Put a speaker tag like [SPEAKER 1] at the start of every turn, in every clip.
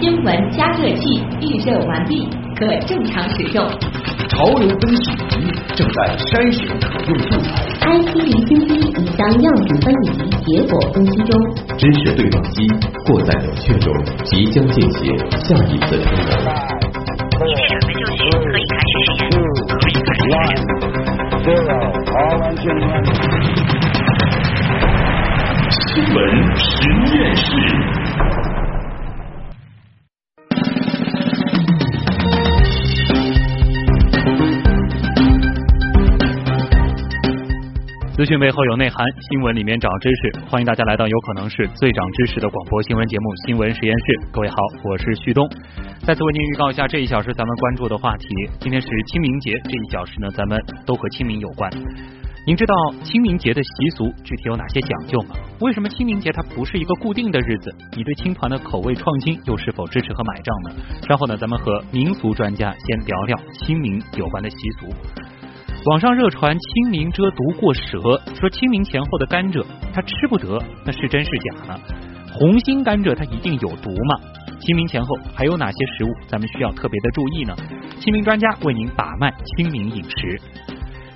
[SPEAKER 1] 新闻加热器预热完毕，可正常使用。
[SPEAKER 2] 潮流分析仪正在筛选可用素材。
[SPEAKER 3] IC 离心机已将样品分离，结果分析中。
[SPEAKER 4] 知识对撞机过在冷却中，即将进行下一次充能。
[SPEAKER 5] 一切准备就绪，可以开始实验。可以开始实验。
[SPEAKER 6] 新闻实验室。
[SPEAKER 7] 资讯背后有内涵，新闻里面找知识。欢迎大家来到有可能是最长知识的广播新闻节目《新闻实验室》。各位好，我是旭东。再次为您预告一下，这一小时咱们关注的话题，今天是清明节，这一小时呢，咱们都和清明有关。您知道清明节的习俗具体有哪些讲究吗？为什么清明节它不是一个固定的日子？你对青团的口味创新又是否支持和买账呢？稍后呢，咱们和民俗专家先聊聊清明有关的习俗。网上热传清明遮毒过蛇，说清明前后的甘蔗它吃不得，那是真是假呢？红心甘蔗它一定有毒吗？清明前后还有哪些食物咱们需要特别的注意呢？清明专家为您把脉清明饮食。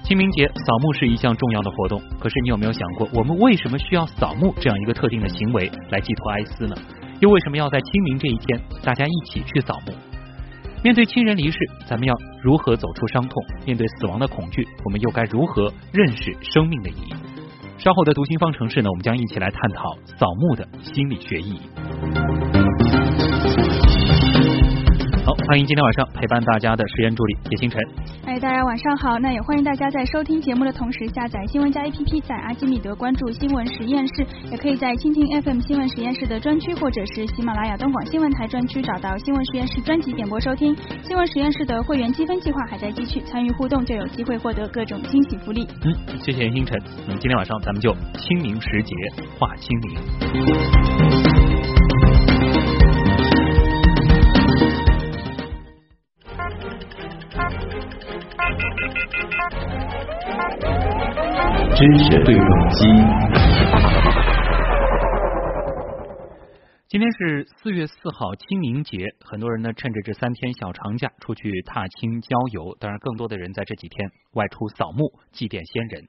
[SPEAKER 7] 清明节扫墓是一项重要的活动，可是你有没有想过，我们为什么需要扫墓这样一个特定的行为来寄托哀思呢？又为什么要在清明这一天大家一起去扫墓？面对亲人离世，咱们要如何走出伤痛？面对死亡的恐惧，我们又该如何认识生命的意义？稍后的读心方程式呢，我们将一起来探讨扫墓的心理学意义。好，欢迎今天晚上陪伴大家的实验助理叶星辰。
[SPEAKER 8] 哎，大家晚上好。那也欢迎大家在收听节目的同时下载新闻加 APP，在阿基米德关注新闻实验室，也可以在蜻蜓 FM 新闻实验室的专区，或者是喜马拉雅东广新闻台专区找到新闻实验室专辑点播收听。新闻实验室的会员积分计划还在继续，参与互动就有机会获得各种惊喜福利。
[SPEAKER 7] 嗯，谢谢星辰。那么今天晚上咱们就清明时节话清明。
[SPEAKER 4] 知识对撞机。
[SPEAKER 7] 今天是四月四号清明节，很多人呢趁着这三天小长假出去踏青郊游，当然更多的人在这几天外出扫墓祭奠先人。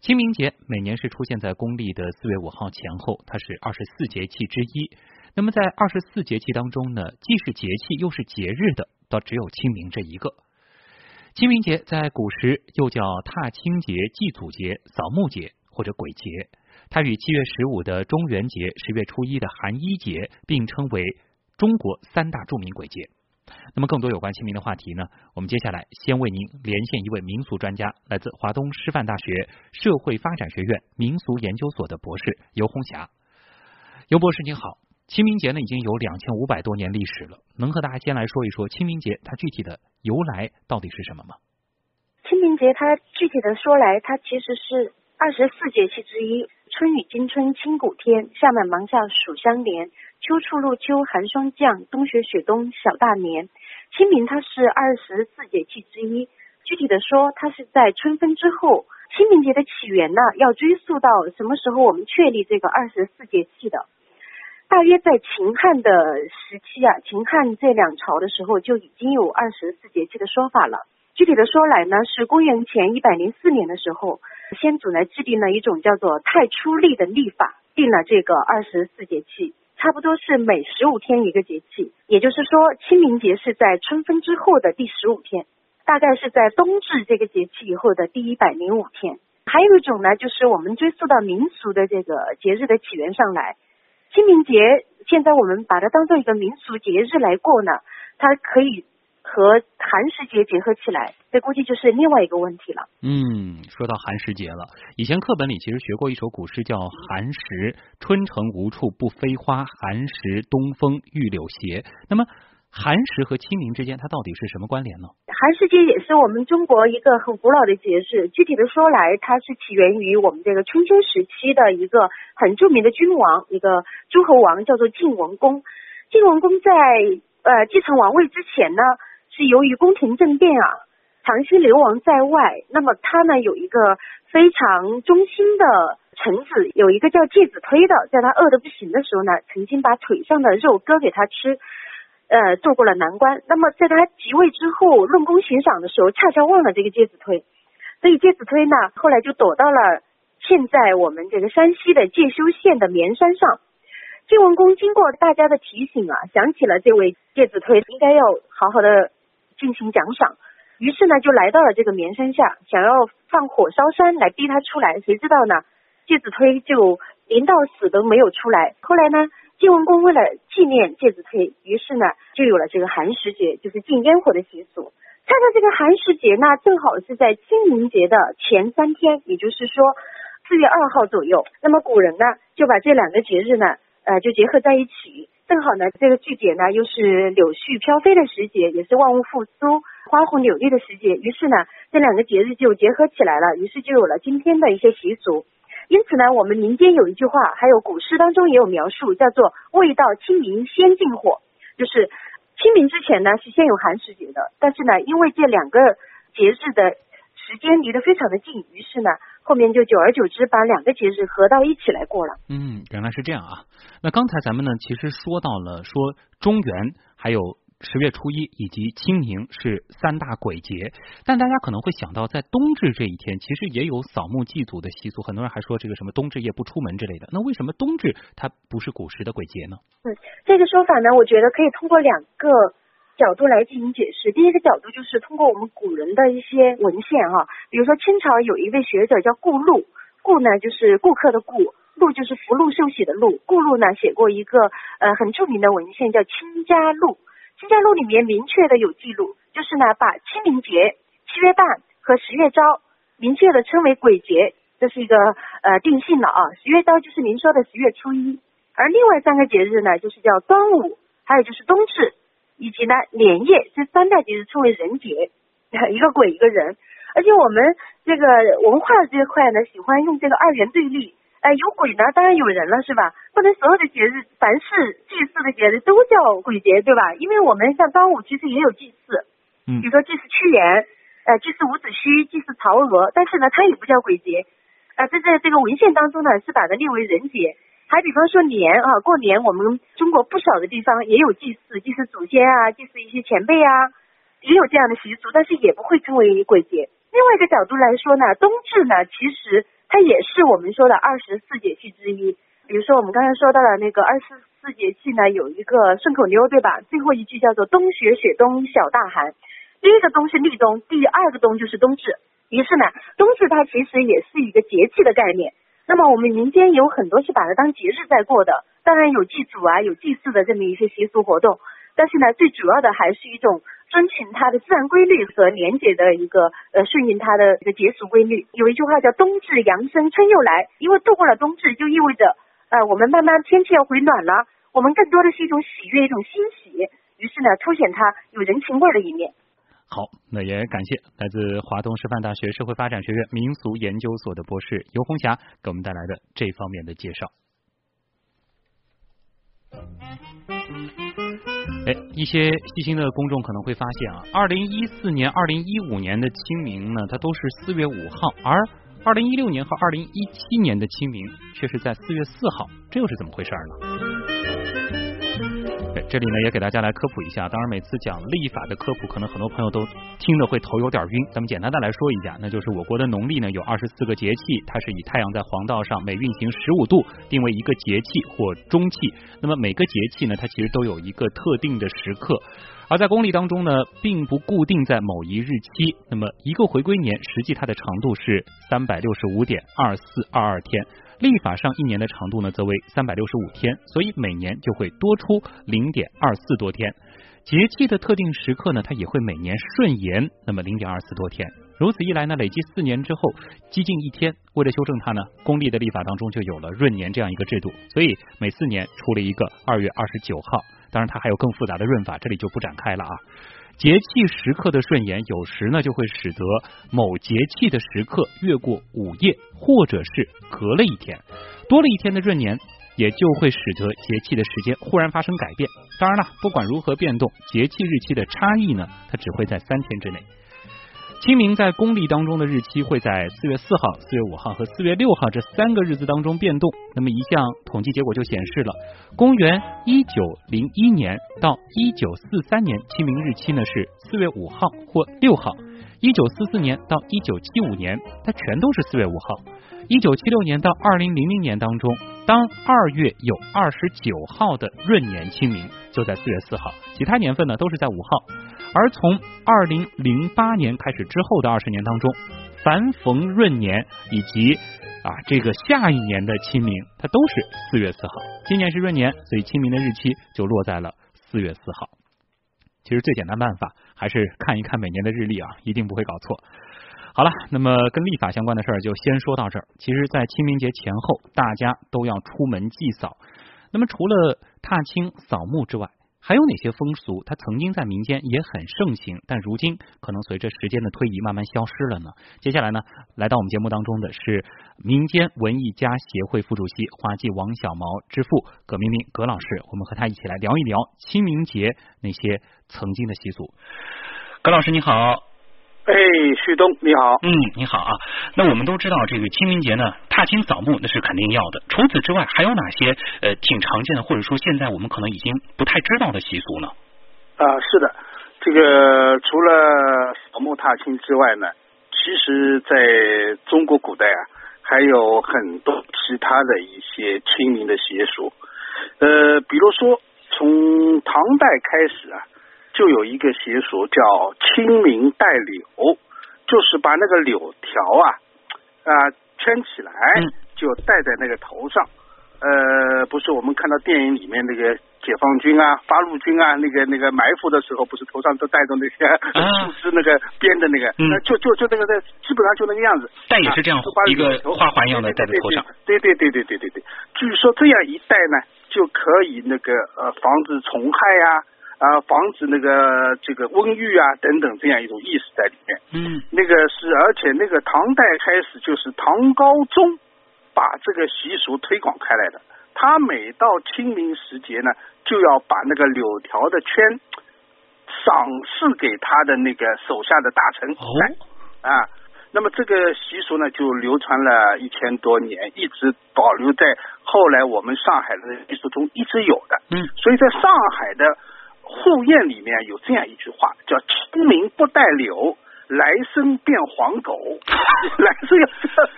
[SPEAKER 7] 清明节每年是出现在公历的四月五号前后，它是二十四节气之一。那么在二十四节气当中呢，既是节气又是节日的，倒只有清明这一个。清明节在古时又叫踏青节、祭祖节、扫墓节或者鬼节，它与七月十五的中元节、十月初一的寒衣节并称为中国三大著名鬼节。那么，更多有关清明的话题呢？我们接下来先为您连线一位民俗专家，来自华东师范大学社会发展学院民俗研究所的博士尤红霞。尤博士您好。清明节呢已经有两千五百多年历史了，能和大家先来说一说清明节它具体的由来到底是什么吗？
[SPEAKER 9] 清明节它具体的说来，它其实是二十四节气之一。春雨惊春清谷天，夏满芒夏暑相连，秋处露秋寒霜降，冬雪雪冬小大年。清明它是二十四节气之一，具体的说，它是在春分之后。清明节的起源呢，要追溯到什么时候？我们确立这个二十四节气的？大约在秦汉的时期啊，秦汉这两朝的时候就已经有二十四节气的说法了。具体的说来呢，是公元前一百零四年的时候，先祖呢制定了一种叫做太初历的历法，定了这个二十四节气，差不多是每十五天一个节气。也就是说，清明节是在春分之后的第十五天，大概是在冬至这个节气以后的第一百零五天。还有一种呢，就是我们追溯到民俗的这个节日的起源上来。清明节现在我们把它当做一个民俗节日来过呢，它可以和寒食节结合起来，这估计就是另外一个问题了。
[SPEAKER 7] 嗯，说到寒食节了，以前课本里其实学过一首古诗，叫《寒食》，春城无处不飞花，寒食东风御柳斜。那么。寒食和清明之间，它到底是什么关联呢？
[SPEAKER 9] 寒食节也是我们中国一个很古老的节日。具体的说来，它是起源于我们这个春秋时期的一个很著名的君王，一个诸侯王，叫做晋文公。晋文公在呃继承王位之前呢，是由于宫廷政变啊，长期流亡在外。那么他呢有一个非常忠心的臣子，有一个叫介子推的，在他饿得不行的时候呢，曾经把腿上的肉割给他吃。呃渡过了难关。那么在他即位之后，论功行赏的时候，恰恰忘了这个介子推，所以介子推呢，后来就躲到了现在我们这个山西的介休县的绵山上。晋文公经过大家的提醒啊，想起了这位介子推，应该要好好的进行奖赏。于是呢，就来到了这个绵山下，想要放火烧山来逼他出来。谁知道呢？介子推就临到死都没有出来。后来呢，晋文公为了纪念介子推，于是呢，就有了这个寒食节，就是禁烟火的习俗。恰恰这个寒食节呢，正好是在清明节的前三天，也就是说四月二号左右。那么古人呢，就把这两个节日呢，呃，就结合在一起。正好呢，这个季节呢，又是柳絮飘飞的时节，也是万物复苏。花红柳绿的时节，于是呢，这两个节日就结合起来了，于是就有了今天的一些习俗。因此呢，我们民间有一句话，还有古诗当中也有描述，叫做“未到清明先禁火”，就是清明之前呢是先有寒食节的。但是呢，因为这两个节日的时间离得非常的近，于是呢，后面就久而久之把两个节日合到一起来过了。
[SPEAKER 7] 嗯，原来是这样啊。那刚才咱们呢，其实说到了说中原还有。十月初一以及清明是三大鬼节，但大家可能会想到，在冬至这一天，其实也有扫墓祭祖的习俗。很多人还说这个什么冬至夜不出门之类的。那为什么冬至它不是古时的鬼节呢？
[SPEAKER 9] 嗯，这个说法呢，我觉得可以通过两个角度来进行解释。第一个角度就是通过我们古人的一些文献哈，比如说清朝有一位学者叫顾禄，顾呢就是顾客的顾，禄就是福禄寿喜的禄。顾禄呢写过一个呃很著名的文献叫《清家录》。《清家录》里面明确的有记录，就是呢，把清明节、七月半和十月朝明确的称为鬼节，这是一个呃定性了啊。十月朝就是您说的十月初一，而另外三个节日呢，就是叫端午，还有就是冬至，以及呢连夜，这三大节日称为人节，一个鬼一个人。而且我们这个文化这一块呢，喜欢用这个二元对立。哎，有鬼呢，当然有人了，是吧？不能所有的节日，凡是祭祀的节日都叫鬼节，对吧？因为我们像端午，其实也有祭祀，
[SPEAKER 7] 嗯，
[SPEAKER 9] 比如说祭祀屈原，呃，祭祀伍子胥，祭祀曹娥，但是呢，它也不叫鬼节，啊，这在这个文献当中呢，是把它列为人节。还比方说年啊，过年，我们中国不少的地方也有祭祀，祭祀祖先啊，祭祀一些前辈啊，也有这样的习俗，但是也不会称为鬼节。另外一个角度来说呢，冬至呢，其实。它也是我们说的二十四节气之一。比如说，我们刚才说到的那个二十四节气呢，有一个顺口溜，对吧？最后一句叫做“冬雪雪冬小大寒”。第一个冬是立冬，第二个冬就是冬至。于是呢，冬至它其实也是一个节气的概念。那么我们民间有很多是把它当节日在过的，当然有祭祖啊，有祭祀的这么一些习俗活动。但是呢，最主要的还是一种。遵循它的自然规律和年节的一个呃顺应它的一个节俗规律。有一句话叫“冬至阳生春又来”，因为度过了冬至，就意味着呃我们慢慢天气要回暖了，我们更多的是一种喜悦，一种欣喜。于是呢，凸显它有人情味的一面。
[SPEAKER 7] 好，那也感谢来自华东师范大学社会发展学院民俗研究所的博士尤红霞给我们带来的这方面的介绍。哎，一些细心的公众可能会发现啊，二零一四年、二零一五年的清明呢，它都是四月五号，而二零一六年和二零一七年的清明却是在四月四号，这又是怎么回事呢？这里呢也给大家来科普一下，当然每次讲历法的科普，可能很多朋友都听得会头有点晕。咱们简单的来说一下，那就是我国的农历呢有二十四个节气，它是以太阳在黄道上每运行十五度定为一个节气或中气。那么每个节气呢，它其实都有一个特定的时刻，而在公历当中呢，并不固定在某一日期。那么一个回归年，实际它的长度是三百六十五点二四二二天。历法上一年的长度呢，则为三百六十五天，所以每年就会多出零点二四多天。节气的特定时刻呢，它也会每年顺延那么零点二四多天。如此一来呢，累计四年之后，激进一天。为了修正它呢，公历的历法当中就有了闰年这样一个制度，所以每四年出了一个二月二十九号。当然，它还有更复杂的闰法，这里就不展开了啊。节气时刻的顺延，有时呢就会使得某节气的时刻越过午夜，或者是隔了一天，多了一天的闰年，也就会使得节气的时间忽然发生改变。当然了，不管如何变动，节气日期的差异呢，它只会在三天之内。清明在公历当中的日期会在四月四号、四月五号和四月六号这三个日子当中变动。那么一项统计结果就显示了，公元一九零一年到一九四三年清明日期呢是四月五号或六号；一九四四年到一九七五年，它全都是四月五号；一九七六年到二零零零年当中，当二月有二十九号的闰年清明，就在四月四号；其他年份呢都是在五号。而从二零零八年开始之后的二十年当中，凡逢闰年以及啊这个下一年的清明，它都是四月四号。今年是闰年，所以清明的日期就落在了四月四号。其实最简单办法还是看一看每年的日历啊，一定不会搞错。好了，那么跟立法相关的事儿就先说到这儿。其实，在清明节前后，大家都要出门祭扫。那么除了踏青扫墓之外，还有哪些风俗，它曾经在民间也很盛行，但如今可能随着时间的推移慢慢消失了呢？接下来呢，来到我们节目当中的是民间文艺家协会副主席、花季王小毛之父葛明明葛老师，我们和他一起来聊一聊清明节那些曾经的习俗。葛老师你好。
[SPEAKER 10] 哎，旭东你好，
[SPEAKER 7] 嗯，你好啊。那我们都知道，这个清明节呢，踏青扫墓那是肯定要的。除此之外，还有哪些呃挺常见的，或者说现在我们可能已经不太知道的习俗呢？
[SPEAKER 10] 啊，是的，这个除了扫墓踏青之外呢，其实在中国古代啊，还有很多其他的一些清明的习俗。呃，比如说从唐代开始啊。就有一个习俗叫清明戴柳，就是把那个柳条啊啊圈起来，就戴在那个头上。呃，不是我们看到电影里面那个解放军啊、八路军啊，那个那个埋伏的时候，不是头上都戴着那些 树枝那个编的那个，那就就就那个在基本上就那个样子。
[SPEAKER 7] 戴也是这样，一个花环一样的戴在头上。
[SPEAKER 10] 对对对对对对对，据说这样一戴呢，就可以那个呃防止虫害呀。啊，防止那个这个瘟疫啊等等这样一种意识在里面。
[SPEAKER 7] 嗯，
[SPEAKER 10] 那个是，而且那个唐代开始就是唐高宗把这个习俗推广开来的。他每到清明时节呢，就要把那个柳条的圈赏赐给他的那个手下的大臣。
[SPEAKER 7] 哦，
[SPEAKER 10] 啊，那么这个习俗呢，就流传了一千。多年，一直保留在后来我们上海的习俗中一直有的。
[SPEAKER 7] 嗯，
[SPEAKER 10] 所以在上海的。户宴里面有这样一句话，叫“清明不带柳，来生变黄狗”，来生要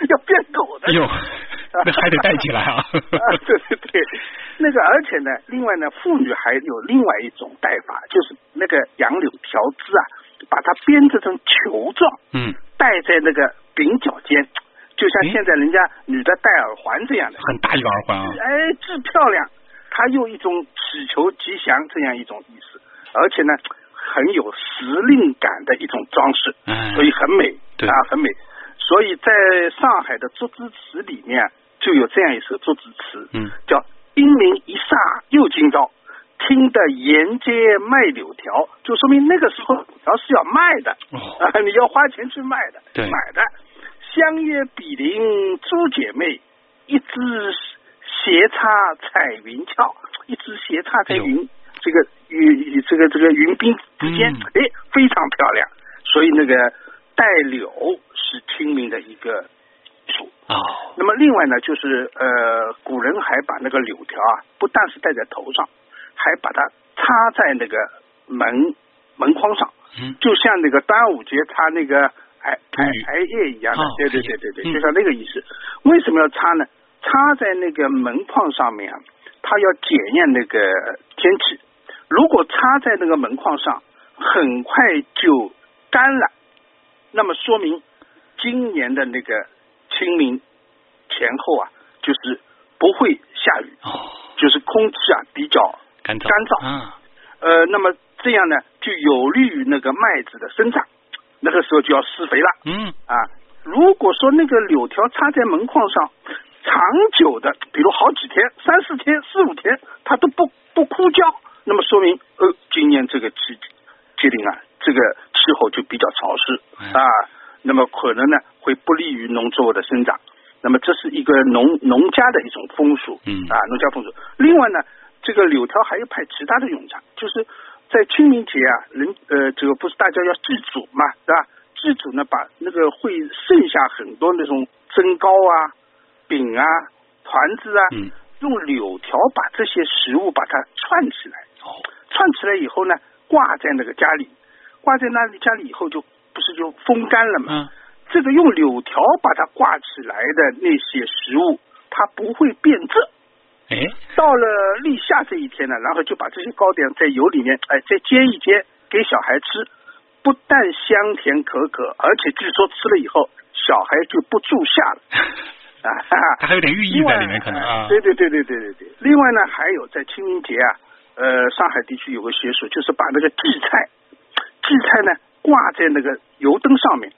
[SPEAKER 10] 要变狗的。
[SPEAKER 7] 哟，那还得带起来啊！
[SPEAKER 10] 对对对，那个而且呢，另外呢，妇女还有另外一种戴法，就是那个杨柳条枝啊，把它编织成球状，
[SPEAKER 7] 嗯，
[SPEAKER 10] 戴在那个鬓角间，就像现在人家女的戴耳环这样的，
[SPEAKER 7] 很大一个耳环啊！
[SPEAKER 10] 哎，巨漂亮。它用一种祈求吉祥这样一种意思，而且呢，很有时令感的一种装饰，所以很美啊，很美。所以在上海的竹枝词里面就有这样一首竹枝词，
[SPEAKER 7] 嗯，
[SPEAKER 10] 叫“英明一霎又今朝，听得沿街卖柳条”，就说明那个时候柳条是要卖的，啊，你要花钱去卖的，买的。相约比邻诸姐妹，一枝。斜插彩云翘，一只斜插在云这个云这个这个云冰之间，哎，非常漂亮。所以那个带柳是清明的一个术
[SPEAKER 7] 啊。
[SPEAKER 10] 那么另外呢，就是呃，古人还把那个柳条啊，不但是戴在头上，还把它插在那个门门框上，就像那个端午节插那个艾艾艾叶一样的。对对对对对，就像那个意思。为什么要插呢？插在那个门框上面，它要检验那个天气。如果插在那个门框上，很快就干了，那么说明今年的那个清明前后啊，就是不会下雨，就是空气啊比较
[SPEAKER 7] 干燥。
[SPEAKER 10] 干燥，呃，那么这样呢，就有利于那个麦子的生长。那个时候就要施肥了。
[SPEAKER 7] 嗯
[SPEAKER 10] 啊，如果说那个柳条插在门框上，长久的，比如好几天、三四天、四五天，它都不不枯焦，那么说明呃，今年这个季节令啊，这个气候就比较潮湿啊，那么可能呢会不利于农作物的生长。那么这是一个农农家的一种风俗，
[SPEAKER 7] 嗯
[SPEAKER 10] 啊，农家风俗。另外呢，这个柳条还有派其他的用场，就是在清明节啊，人呃，这个不是大家要祭祖嘛，是吧？祭祖呢，把那个会剩下很多那种蒸糕啊、饼啊、团子啊，
[SPEAKER 11] 嗯，
[SPEAKER 10] 用柳条把这些食物把它串起来。
[SPEAKER 11] 哦，
[SPEAKER 10] 串起来以后呢，挂在那个家里，挂在那里家里以后就不是就风干了嘛。
[SPEAKER 11] 嗯，
[SPEAKER 10] 这个用柳条把它挂起来的那些食物，它不会变质。
[SPEAKER 11] 哎，
[SPEAKER 10] 到了立夏这一天呢，然后就把这些糕点在油里面，哎，再煎一煎给小孩吃，不但香甜可口，而且据说吃了以后小孩就不住下了。啊，
[SPEAKER 11] 它还有点寓意在里面，可能啊。
[SPEAKER 10] 对对对对对对对。另外呢，还有在清明节啊，呃，上海地区有个习俗，就是把那个荠菜，荠菜呢挂在那个油灯上面，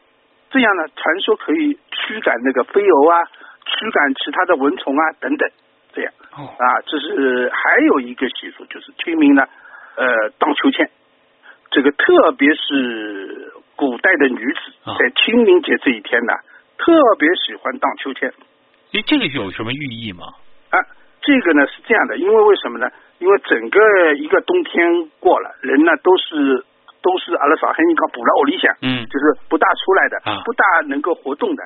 [SPEAKER 10] 这样呢，传说可以驱赶那个飞蛾啊，驱赶其他的蚊虫啊等等，这样。
[SPEAKER 11] 哦。
[SPEAKER 10] 啊，这是还有一个习俗，就是清明呢，呃，荡秋千，这个特别是古代的女子
[SPEAKER 11] 啊
[SPEAKER 10] 在清明节这一天呢，特别喜欢荡秋千。
[SPEAKER 11] 诶，这个有什么寓意吗？
[SPEAKER 10] 啊，这个呢是这样的，因为为什么呢？因为整个一个冬天过了，人呢都是都是阿拉上海人讲补了屋里向，
[SPEAKER 11] 嗯
[SPEAKER 10] 就是不大出来的，
[SPEAKER 11] 啊
[SPEAKER 10] 不大能够活动的。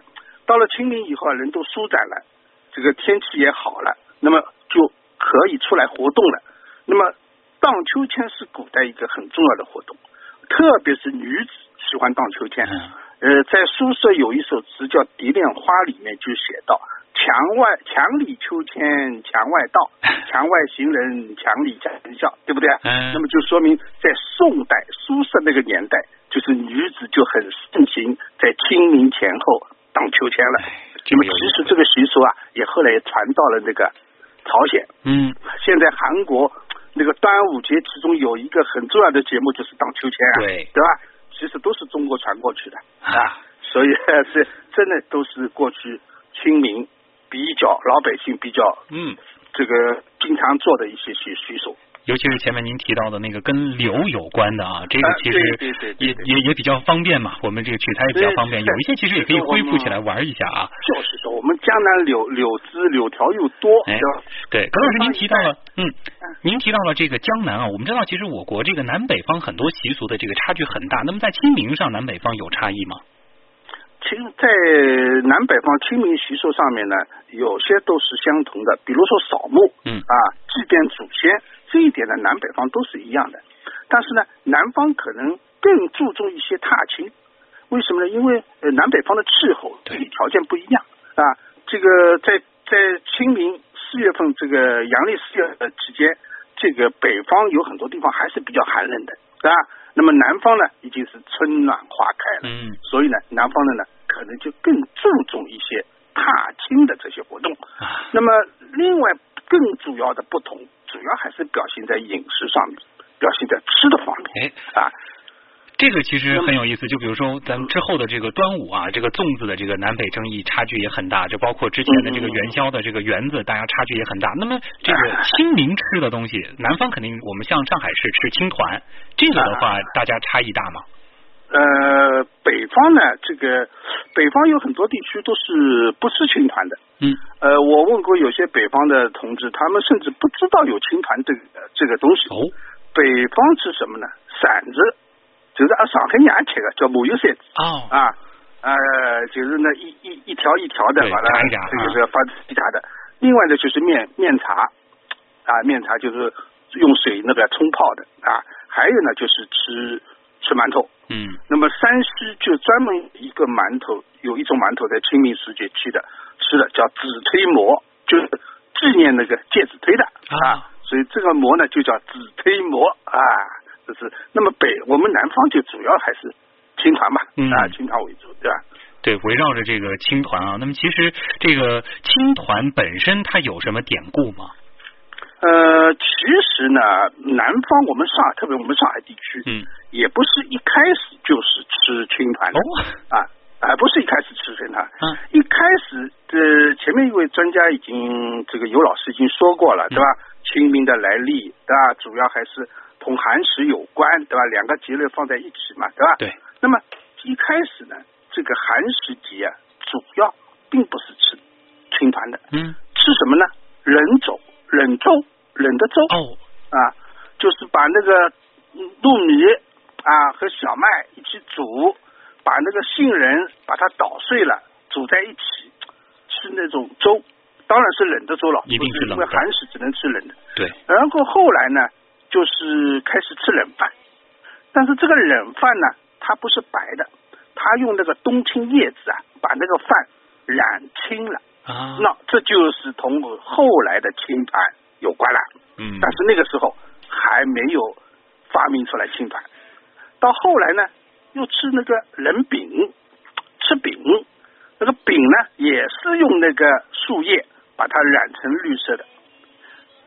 [SPEAKER 10] 到了清明以后啊，人都舒展了，这个天气也好了，那么就可以出来活动了。那么荡秋千是古代一个很重要的活动，特别是女子喜欢荡秋千。
[SPEAKER 11] 嗯
[SPEAKER 10] 呃，在苏轼有一首词叫《蝶恋花》里面就写到：“墙外墙里秋千墙外道，墙外行人墙里家人笑”，对不对？
[SPEAKER 11] 嗯
[SPEAKER 10] 那么就说明在宋代苏轼那个年代，就是女子就很盛行在清明前后荡秋千了。那么其实这个习俗啊，也后来也传到了那个朝鲜。
[SPEAKER 11] 嗯，
[SPEAKER 10] 现在韩国那个端午节，其中有一个很重要的节目就是荡秋千啊，
[SPEAKER 11] 对
[SPEAKER 10] 对吧？其实都是中国传过去的
[SPEAKER 11] 啊，
[SPEAKER 10] 所以这真的都是过去清明比较老百姓比较
[SPEAKER 11] 嗯，
[SPEAKER 10] 这个经常做的一些习习俗。
[SPEAKER 11] 尤其是前面您提到的那个跟柳有关的啊，这个
[SPEAKER 10] 啊
[SPEAKER 11] 其实也
[SPEAKER 10] 对
[SPEAKER 11] 也也比较方便嘛，我们这个取材也比较方便，有一些其实也可以恢复起来玩一下啊。
[SPEAKER 10] 就是说，我们江南柳柳枝柳条又多，
[SPEAKER 11] 哎
[SPEAKER 10] 对
[SPEAKER 11] 葛老师您提到了，嗯
[SPEAKER 10] 嗯，
[SPEAKER 11] 您提到了这个江南啊，我们知道其实我国这个南北方很多习俗的这个差距很大，那么在清明上南北方有差异吗？
[SPEAKER 10] 清在南北方清明习俗上面呢，有些都是相同的，比如说扫墓，
[SPEAKER 11] 嗯
[SPEAKER 10] 啊，祭奠祖先这一点呢，南北方都是一样的。但是呢，南方可能更注重一些踏青，为什么呢？因为呃南北方的气候地理条件不一样啊。这个在在清明四月份这个阳历四月的期间，这个北方有很多地方还是比较寒冷的，是吧？那么南方呢，已经是春暖花开了。
[SPEAKER 11] 嗯，
[SPEAKER 10] 所以呢，南方的呢，可能就更注重一些踏青的这些活动。
[SPEAKER 11] 啊，
[SPEAKER 10] 那么，另外更主要的不同，主要还是表现在饮食上面，表现在吃的方面。
[SPEAKER 11] 哎，
[SPEAKER 10] 啊，
[SPEAKER 11] 这个其实很有意思，就比如说咱们之后的这个端午啊，这个粽子的这个南北争议差距也很大，就包括之前的这个元宵的这个圆子，大家差距也很大。那么这个 清明吃的东西，南方肯定我们像上海市吃青团，这个的话大家差异大吗？
[SPEAKER 10] 呃，北方呢，这个北方有很多地区都是不吃青团的。
[SPEAKER 11] 嗯，
[SPEAKER 10] 呃，我问过有些北方的同志，他们甚至不知道有青团这个这个东西。
[SPEAKER 11] 哦，
[SPEAKER 10] 北方吃什么呢？馓子，就是啊，上海人也吃的，叫麻油馓子。
[SPEAKER 11] 哦，
[SPEAKER 10] 啊，呃，就是那一一一条一条的，
[SPEAKER 11] 对
[SPEAKER 10] 把它
[SPEAKER 11] 夹一夹
[SPEAKER 10] 这个
[SPEAKER 11] 啊
[SPEAKER 10] 这个发一夹的。另外呢，就是面面茶，啊，面茶就是用水那个冲泡的啊。还有呢，就是吃吃馒头。
[SPEAKER 11] 嗯，
[SPEAKER 10] 那么山西就专门一个馒头，有一种馒头在清明时节吃的，吃的叫子推馍，就是纪念那个介子推的
[SPEAKER 11] 啊。
[SPEAKER 10] 所以这个馍呢就叫子推馍啊，这是。那么北我们南方就主要还是青团嘛，
[SPEAKER 11] 嗯
[SPEAKER 10] 啊，青团为主，对吧？
[SPEAKER 11] 对，围绕着这个青团啊，那么其实这个青团本身它有什么典故吗？
[SPEAKER 10] 呃，其实呢，南方我们上海，特别我们上海地区，
[SPEAKER 11] 嗯，
[SPEAKER 10] 也不是一开始就是吃青团的，
[SPEAKER 11] 哦，
[SPEAKER 10] 啊，啊，不是一开始吃青团，
[SPEAKER 11] 嗯，
[SPEAKER 10] 一开始呃，前面一位专家已经这个尤老师已经说过了，对吧？清明的来历，对吧？主要还是同寒食有关，对吧？两个节日放在一起嘛，对吧？
[SPEAKER 11] 对。
[SPEAKER 10] 那么一开始呢，这个寒食节啊，主要并不是吃青团的，
[SPEAKER 11] 嗯，
[SPEAKER 10] 吃什么呢？冷粥、冷粥、冷的粥。
[SPEAKER 11] 哦，
[SPEAKER 10] 啊，就是把那个嗯糯米啊和小麦一起煮，把那个杏仁把它捣碎了，煮在一起吃那种粥，当然是冷的粥了，
[SPEAKER 7] 一定
[SPEAKER 10] 是因为寒食只能吃冷的。
[SPEAKER 7] 对。
[SPEAKER 10] 然后后来呢，就是开始吃冷饭，但是这个冷饭呢，它不是白的，它用那个冬青叶子啊，把那个饭染青了。
[SPEAKER 7] 啊。
[SPEAKER 10] 那这就是同后来的青团有关了。
[SPEAKER 7] 嗯。
[SPEAKER 10] 但是那个时候还没有发明出来青团，到后来呢，又吃那个冷饼，吃饼，那个饼呢也是用那个树叶把它染成绿色的。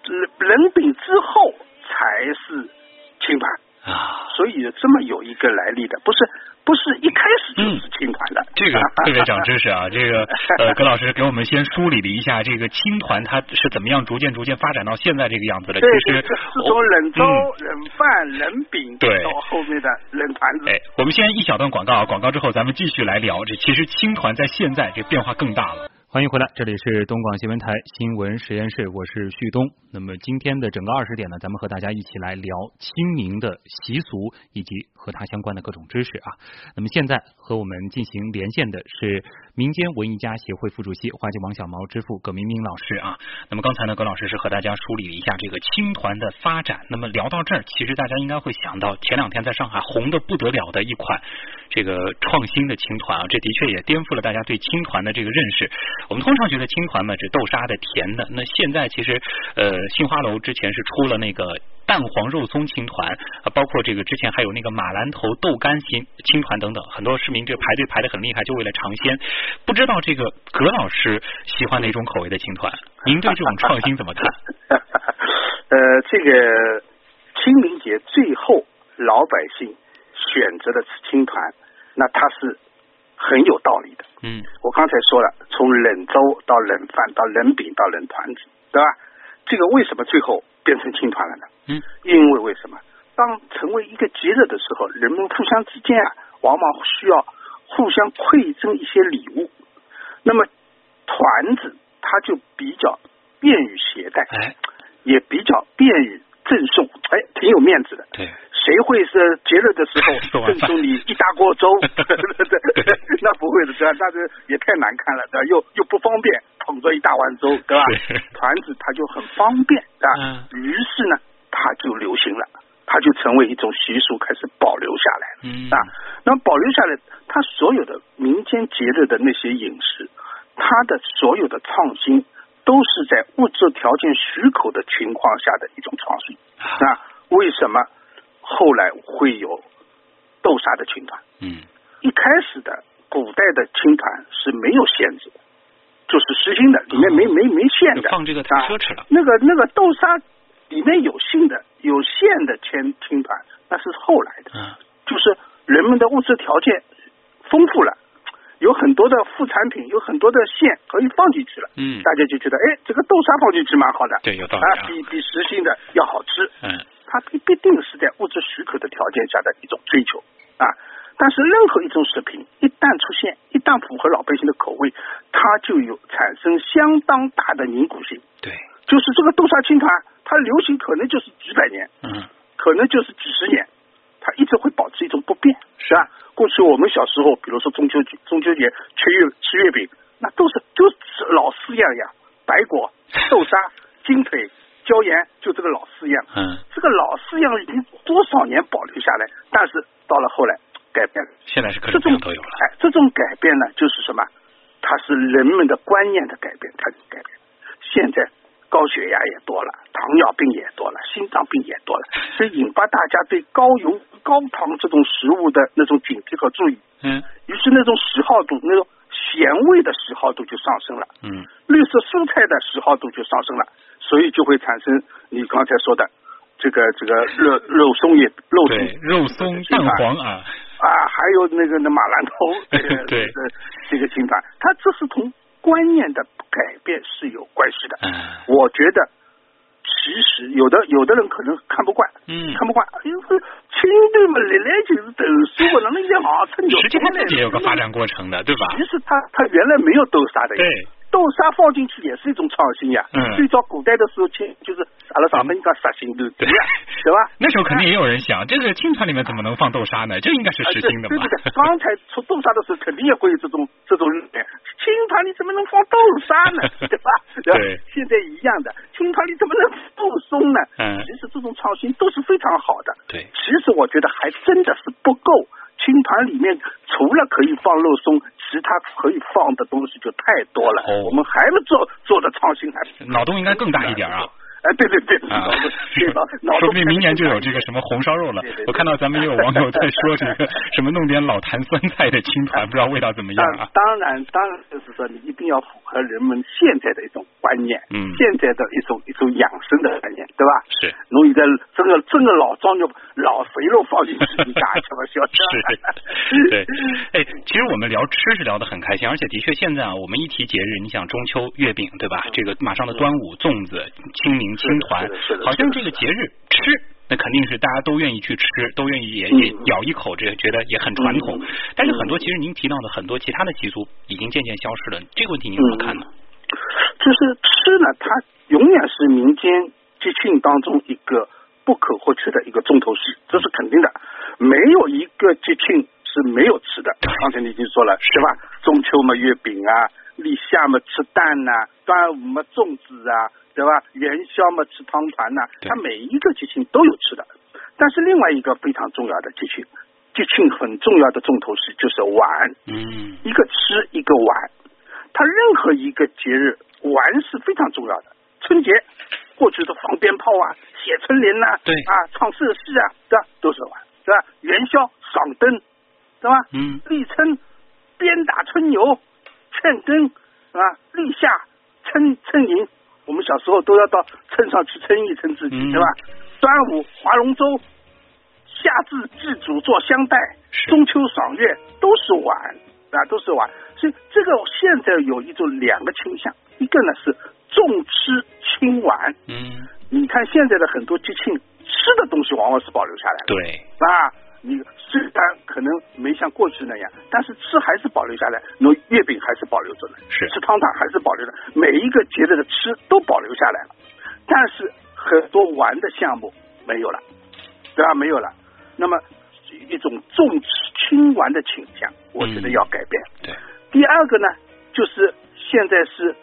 [SPEAKER 10] 冷冷饼之后才是青团
[SPEAKER 7] 啊，
[SPEAKER 10] 所以这么有一个来历的，不是不是一开始就是青团的。
[SPEAKER 7] 这个特别长知识啊！这个呃，葛老师给我们先梳理了一下这个青团它是怎么样逐渐逐渐发展到现在这个样子的。
[SPEAKER 10] 对，
[SPEAKER 7] 其实
[SPEAKER 10] 是从冷粥、冷饭、冷饼
[SPEAKER 7] 对
[SPEAKER 10] 到后面的冷团子。
[SPEAKER 7] 哎，我们先一小段广告啊，广告之后咱们继续来聊。这其实青团在现在这变化更大了。欢迎回来，这里是东广新闻台新闻实验室，我是旭东。那么今天的整个二十点呢，咱们和大家一起来聊清明的习俗以及和它相关的各种知识啊。那么现在和我们进行连线的是民间文艺家协会副主席、花季王小毛之父葛明明老师啊。那么刚才呢，葛老师是和大家梳理了一下这个青团的发展。那么聊到这儿，其实大家应该会想到前两天在上海红的不得了的一款这个创新的青团啊，这的确也颠覆了大家对青团的这个认识。我们通常觉得青团嘛，是豆沙的、甜的。那现在其实，呃，杏花楼之前是出了那个蛋黄肉松青团，啊，包括这个之前还有那个马兰头豆干青青团等等，很多市民这排队排的很厉害，就为了尝鲜。不知道这个葛老师喜欢哪种口味的青团？您对这种创新怎么看？
[SPEAKER 10] 呃，这个清明节最后老百姓选择的吃青团，那它是很有道理的。
[SPEAKER 7] 嗯，
[SPEAKER 10] 我刚才说了，从冷粥到冷饭到冷饼到冷团子，对吧？这个为什么最后变成青团了呢？
[SPEAKER 7] 嗯，
[SPEAKER 10] 因为为什么？当成为一个节日的时候，人们互相之间啊，往往需要互相馈赠一些礼物。那么团子它就比较便于携带，
[SPEAKER 7] 哎，
[SPEAKER 10] 也比较便于赠送，哎，挺有面子的。
[SPEAKER 7] 对，
[SPEAKER 10] 谁会是节日的时候 赠送你一大锅粥？那不会的，对吧？那这也太难看了，对吧？又又不方便，捧着一大碗粥，对吧？团子它就很方便，对吧？
[SPEAKER 7] 嗯
[SPEAKER 10] 于是呢，它就流行了，它就成为一种习俗，开始保留下来了。
[SPEAKER 7] 嗯
[SPEAKER 10] 啊，那么保留下来，它所有的民间节日的那些饮食，它的所有的创新，都是在物质条件许可的情况下的一种创新。那为什么后来会有豆沙的青团？
[SPEAKER 7] 嗯，
[SPEAKER 10] 一开始的古代的青团是没有限制的，就是实心的，里面没没没馅的，
[SPEAKER 7] 放这个太
[SPEAKER 10] 啊
[SPEAKER 7] 奢侈了。
[SPEAKER 10] 那个那个豆沙里面有馅的有馅的青青团，那是后来的。
[SPEAKER 7] 嗯，
[SPEAKER 10] 就是人们的物质条件丰富了，有很多的副产品，有很多的馅可以放进去了。
[SPEAKER 7] 嗯
[SPEAKER 10] 大家就觉得，哎，这个豆沙放进去蛮好的。
[SPEAKER 7] 对有道理
[SPEAKER 10] 啊
[SPEAKER 7] 啊，
[SPEAKER 10] 比比实心的要好吃。
[SPEAKER 7] 嗯，
[SPEAKER 10] 它必必定是在物质许可的条件下的一种追求啊。但是任何一种食品一旦出现，一旦符合老百姓的口味，它就有产生相当大的凝固性。
[SPEAKER 7] 对，
[SPEAKER 10] 就是这个豆沙青团，它流行可能就是几百年，
[SPEAKER 7] 嗯，
[SPEAKER 10] 可能就是几十年，它一直会保持一种不变，是吧？过去我们小时候，比如说中秋节，中秋节吃月吃月饼，那都是就是老四样呀，白果、豆沙、金腿、椒盐，就这个老四样。
[SPEAKER 7] 嗯，
[SPEAKER 10] 这个老四样已经多少年保留下来，但是到了后来改变了。
[SPEAKER 7] 现在是各
[SPEAKER 10] 这种
[SPEAKER 7] 种各样都有了。
[SPEAKER 10] 哎，这种改变呢，就是什么？它是人们的观念的改变，它就改变。现在高血压也多了，糖尿病也多了，心脏病也多了，所以引发大家对高油、高糖这种食物的那种警惕和注意。
[SPEAKER 7] 嗯
[SPEAKER 10] 于是那种喜好度，那种咸味的喜好度就上升了，
[SPEAKER 7] 嗯，
[SPEAKER 10] 绿色蔬菜的喜好度就上升了，所以就会产生你刚才说的这个这个肉肉松也肉松，
[SPEAKER 7] 肉松蛋黄啊，
[SPEAKER 10] 啊，还有那个那马兰头，这个
[SPEAKER 7] 对。
[SPEAKER 10] 这个这个青团，它这是同观念的改变是有关系的。
[SPEAKER 7] 嗯
[SPEAKER 10] 我觉得其实有的有的人可能看不惯，
[SPEAKER 7] 嗯。
[SPEAKER 10] 看不惯，哎呦，青豆嘛，历来就是豆沙，我哪能也好吃牛
[SPEAKER 7] 实际上自己也有个发展过程的，对吧？
[SPEAKER 10] 其实他他原来没有豆沙的，
[SPEAKER 7] 对，
[SPEAKER 10] 豆沙放进去也是一种创新呀。
[SPEAKER 7] 嗯
[SPEAKER 10] 最早古代的时候，清就是阿拉上面讲实行豆对对吧？
[SPEAKER 11] 那时候肯定也有人想，这个青团里面怎么能放豆沙呢？这应该是实心的嘛。
[SPEAKER 10] 对对对，刚才出豆沙的时候，肯定也会有这种这种人，青团里怎么能放豆沙呢？对吧？
[SPEAKER 11] 对。
[SPEAKER 10] 现在一样的，青团里怎么能不松呢？
[SPEAKER 11] 嗯。
[SPEAKER 10] 其实这种创新都是非常好的。
[SPEAKER 11] 对。
[SPEAKER 10] 其实我觉得还真的是不够。青团里面除了可以放肉松，其他可以放的东西就太多了。
[SPEAKER 11] 哦。
[SPEAKER 10] 我们还没做做的创新还。
[SPEAKER 11] 脑洞应该更大一点啊。
[SPEAKER 10] 哎，对对对，
[SPEAKER 11] 啊，说不定明年就有这个什么红烧肉了。我看到咱们也有网友在说这个 什么弄点老坛酸菜的青团，不知道味道怎么样啊？
[SPEAKER 10] 当然，当然就是说你一定要符合人们现在的一种观念，
[SPEAKER 11] 嗯，
[SPEAKER 10] 现在的一种一种养生的观念，对吧？
[SPEAKER 11] 是。
[SPEAKER 10] 侬现在这个这个老装就老肥肉放进去，你干什么消吃？
[SPEAKER 11] 是。对。哎，其实我们聊吃是聊得很开心，而且的确现在啊，我们一提节日，你想中秋月饼，对吧？这个马上的端午粽子、清明。青团，好像这个节日吃，那肯定是大家都愿意去吃，都愿意也也咬一口，这觉得也很传统。但是很多其实您提到的很多其他的习俗已经渐渐消失了，这个问题您怎么看呢？
[SPEAKER 10] 就是吃呢，它永远是民间节庆当中一个不可或缺的一个重头戏，这是肯定的。没有一个节庆是没有吃的。刚才你已经说了，是吧？中秋嘛，月饼啊；立夏嘛，吃蛋呐；端午嘛，粽子啊。对吧？元宵嘛，吃汤团呐，它每一个节庆都有吃的。但是另外一个非常重要的节庆，节庆很重要的重头戏就是玩。
[SPEAKER 11] 嗯，
[SPEAKER 10] 一个吃，一个玩。它任何一个节日玩是非常重要的。春节过去的放鞭炮啊，写春联呐，
[SPEAKER 11] 对
[SPEAKER 10] 啊，唱社戏啊，对吧？都是玩，对吧？元宵赏灯，对吧？
[SPEAKER 11] 嗯，
[SPEAKER 10] 立春鞭打春牛，劝耕啊，立夏称称迎。我们小时候都要到秤上去称一称自己，对吧？端午划龙舟，夏至祭祖做香袋，中秋赏月都是玩啊，都是玩。所以这个现在有一种两个倾向，一个呢是重吃轻玩。
[SPEAKER 11] 嗯，
[SPEAKER 10] 你看现在的很多节庆，吃的东西往往是保留下来的。
[SPEAKER 11] 对，
[SPEAKER 10] 啊。你虽然可能没像过去那样，但是吃还是保留下来，那月饼还是保留着呢，
[SPEAKER 11] 是
[SPEAKER 10] 吃汤团还是保留的，每一个节日的吃都保留下来了，但是很多玩的项目没有了，对吧？没有了，那么一种重吃轻玩的倾向，我觉得要改变。
[SPEAKER 11] 对，
[SPEAKER 10] 第二个呢，就是现在是。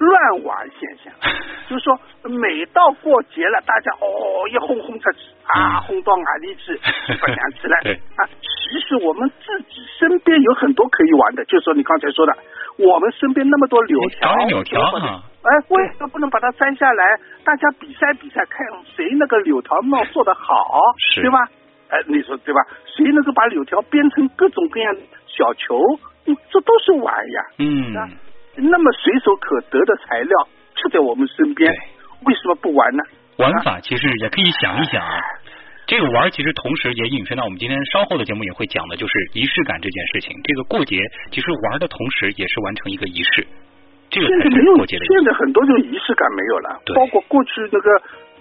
[SPEAKER 10] 乱玩现象，就是说，每到过节了，大家哦一轰轰出去啊，轰到哪里去，不想起来。啊，其实我们自己身边有很多可以玩的，就是说你刚才说的，我们身边那么多柳条，
[SPEAKER 11] 柳条
[SPEAKER 10] 哎，为什么不能把它摘下来？大家比赛比赛，看谁那个柳条帽做的好，对吧？哎，你说对吧？谁能够把柳条编成各种各样小球？这都是玩呀。
[SPEAKER 11] 嗯。
[SPEAKER 10] 那么随手可得的材料就在我们身边，为什么不玩呢？
[SPEAKER 11] 玩法其实也可以想一想啊。这个玩其实同时也引申到我们今天稍后的节目也会讲的，就是仪式感这件事情。这个过节其实玩的同时也是完成一个仪式，这个才是过节的。
[SPEAKER 10] 现在很多这种仪式感没有了，包括过去那个。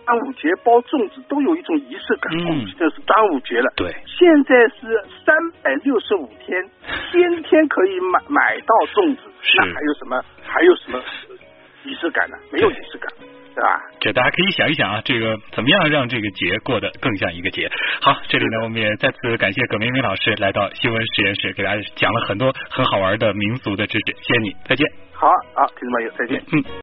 [SPEAKER 10] 端午节包粽子都有一种仪式感，
[SPEAKER 11] 嗯，
[SPEAKER 10] 就是端午节了。
[SPEAKER 11] 对，
[SPEAKER 10] 现在是三百六十五天，天天可以买买到粽子，那还有什么还有什么仪式感呢？没有仪式感，对吧？
[SPEAKER 11] 这大家可以想一想啊，这个怎么样让这个节过得更像一个节？好，这里呢，我们也再次感谢葛明明老师来到新闻实验室，给大家讲了很多很好玩的民俗的知识，谢谢你，再见。
[SPEAKER 10] 好，好，听众朋友，再见。
[SPEAKER 11] 嗯。